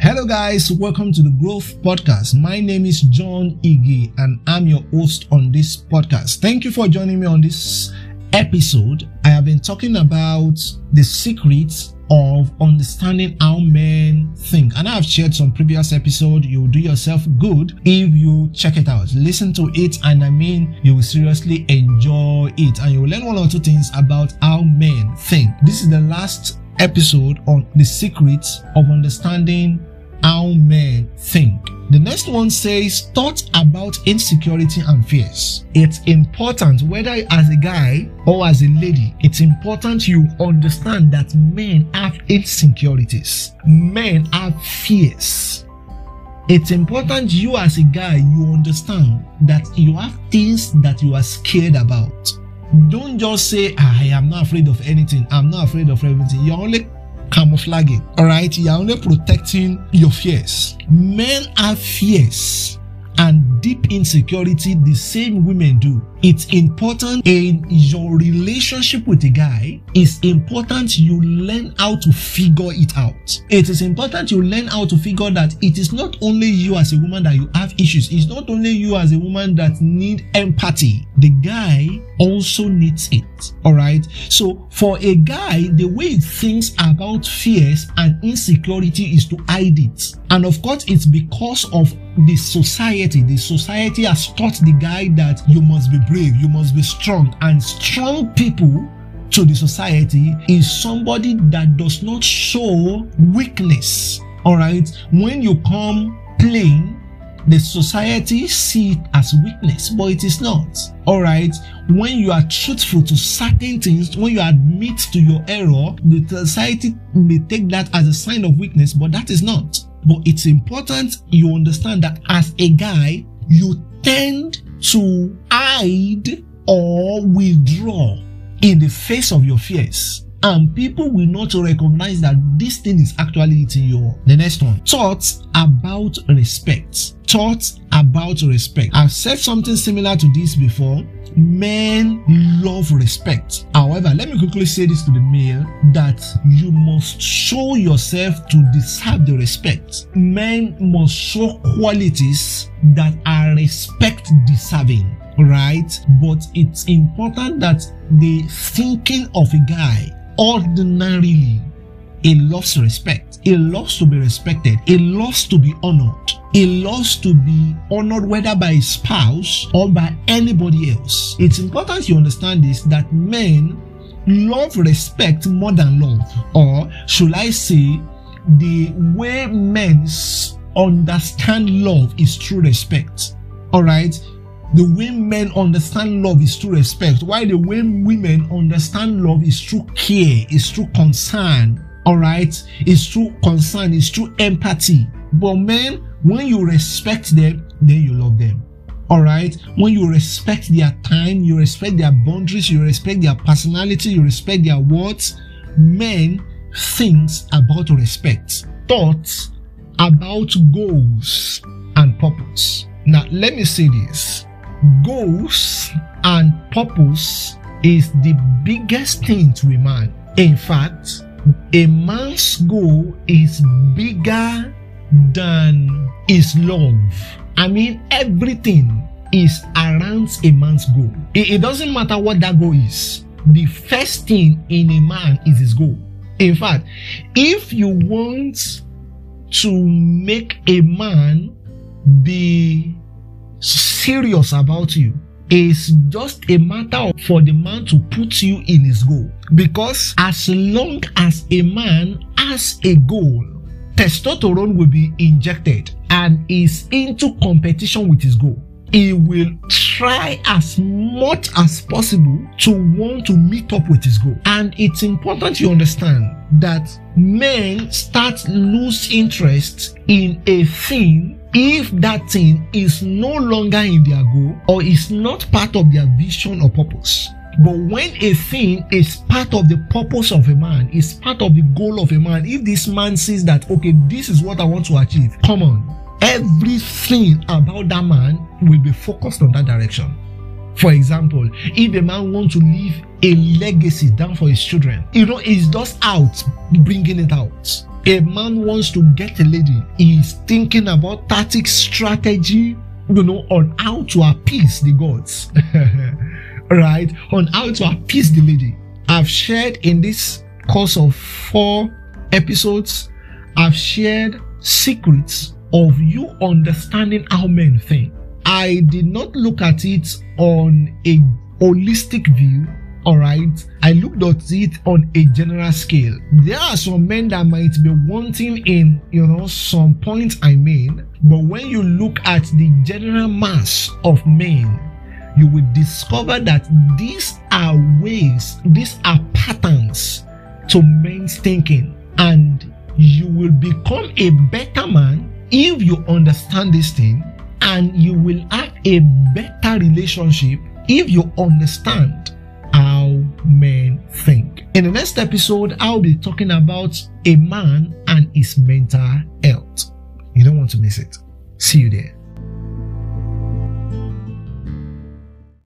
Hello, guys, welcome to the Growth Podcast. My name is John Iggy, and I'm your host on this podcast. Thank you for joining me on this episode. I have been talking about the secrets of understanding how men think, and I've shared some previous episode. You'll do yourself good if you check it out, listen to it, and I mean, you will seriously enjoy it, and you will learn one or two things about how men think. This is the last episode on the secrets of understanding how men think. The next one says thoughts about insecurity and fears. It's important whether as a guy or as a lady, it's important you understand that men have insecurities. Men have fears. It's important you as a guy you understand that you have things that you are scared about. Don't just say, ah, I am not afraid of anything. I'm not afraid of everything. You're only camouflaging. All right, you're only protecting your fears. Men have fears and deep insecurity the same women do. It's important in your relationship with a guy, it's important you learn how to figure it out. It is important you learn how to figure that it is not only you as a woman that you have issues, it's not only you as a woman that need empathy. The guy also needs it. All right. So for a guy, the way he thinks about fears and insecurity is to hide it. And of course, it's because of the society. The society has taught the guy that you must be brave, you must be strong, and strong people to the society is somebody that does not show weakness. All right, when you come plain, the society see it as weakness, but it is not. All right, when you are truthful to certain things, when you admit to your error, the society may take that as a sign of weakness, but that is not. But it's important you understand that as a guy, you tend to hide or withdraw in the face of your fears. And people will not recognize that this thing is actually eating you up. The next one thoughts about respect. Thoughts about respect. I've said something similar to this before men love respect. However, let me quickly say this to the male that you must show yourself to deserve the respect. Men must show qualities that are respect deserving right? But it's important that the thinking of a guy ordinarily he loves respect. He loves to be respected. He loves to be honored. He loves to be honored whether by his spouse or by anybody else. It's important you understand this that men love respect more than love. Or should I say, the way men understand love is through respect. Alright? The way men understand love is through respect, while the way women understand love is through care, is through concern, all right? It's through concern it's through empathy. But men when you respect them then you love them all right? When you respect their time you respect their boundaries you respect their personality you respect their words men thinks about respect thoughts about goals and purpose. Now let me say this goals and purpose is the biggest thing to a man in fact a man's goal is bigger than his love. I mean, everything is around a man's goal. It, it, doesn't matter what that goal is. The first thing in a man is his goal. In fact, if you want to make a man be serious about you, is just a matter for the man to put you in his goal. Because as long as a man has a goal, testosterone will be injected and is into competition with his goal. He will try as much as possible to want to meet up with his goal. And it's important you understand that men start lose interest in a thing if that thing is no longer in their goal or is not part of their vision or purpose. But when a thing is part of the purpose of a man, is part of the goal of a man, if this man says that, okay, this is what I want to achieve, come on, everything about that man will be focused on that direction. For example, if a man wants to leave a legacy down for his children. You know, he's just out bringing it out. A man wants to get a lady, he's thinking about tactics, strategy, you know, on how to appease the gods, right? On how to appease the lady. I've shared in this course of four episodes, I've shared secrets of you understanding how men think. I did not look at it on a holistic view. All right, I looked at it on a general scale. There are some men that might be wanting in, you know, some points I made, but when you look at the general mass of men, you will discover that these are ways, these are patterns to men's thinking, and you will become a better man if you understand this thing, and you will have a better relationship if you understand men think. In the next episode, I'll be talking about a man and his mental health. You don't want to miss it. See you there.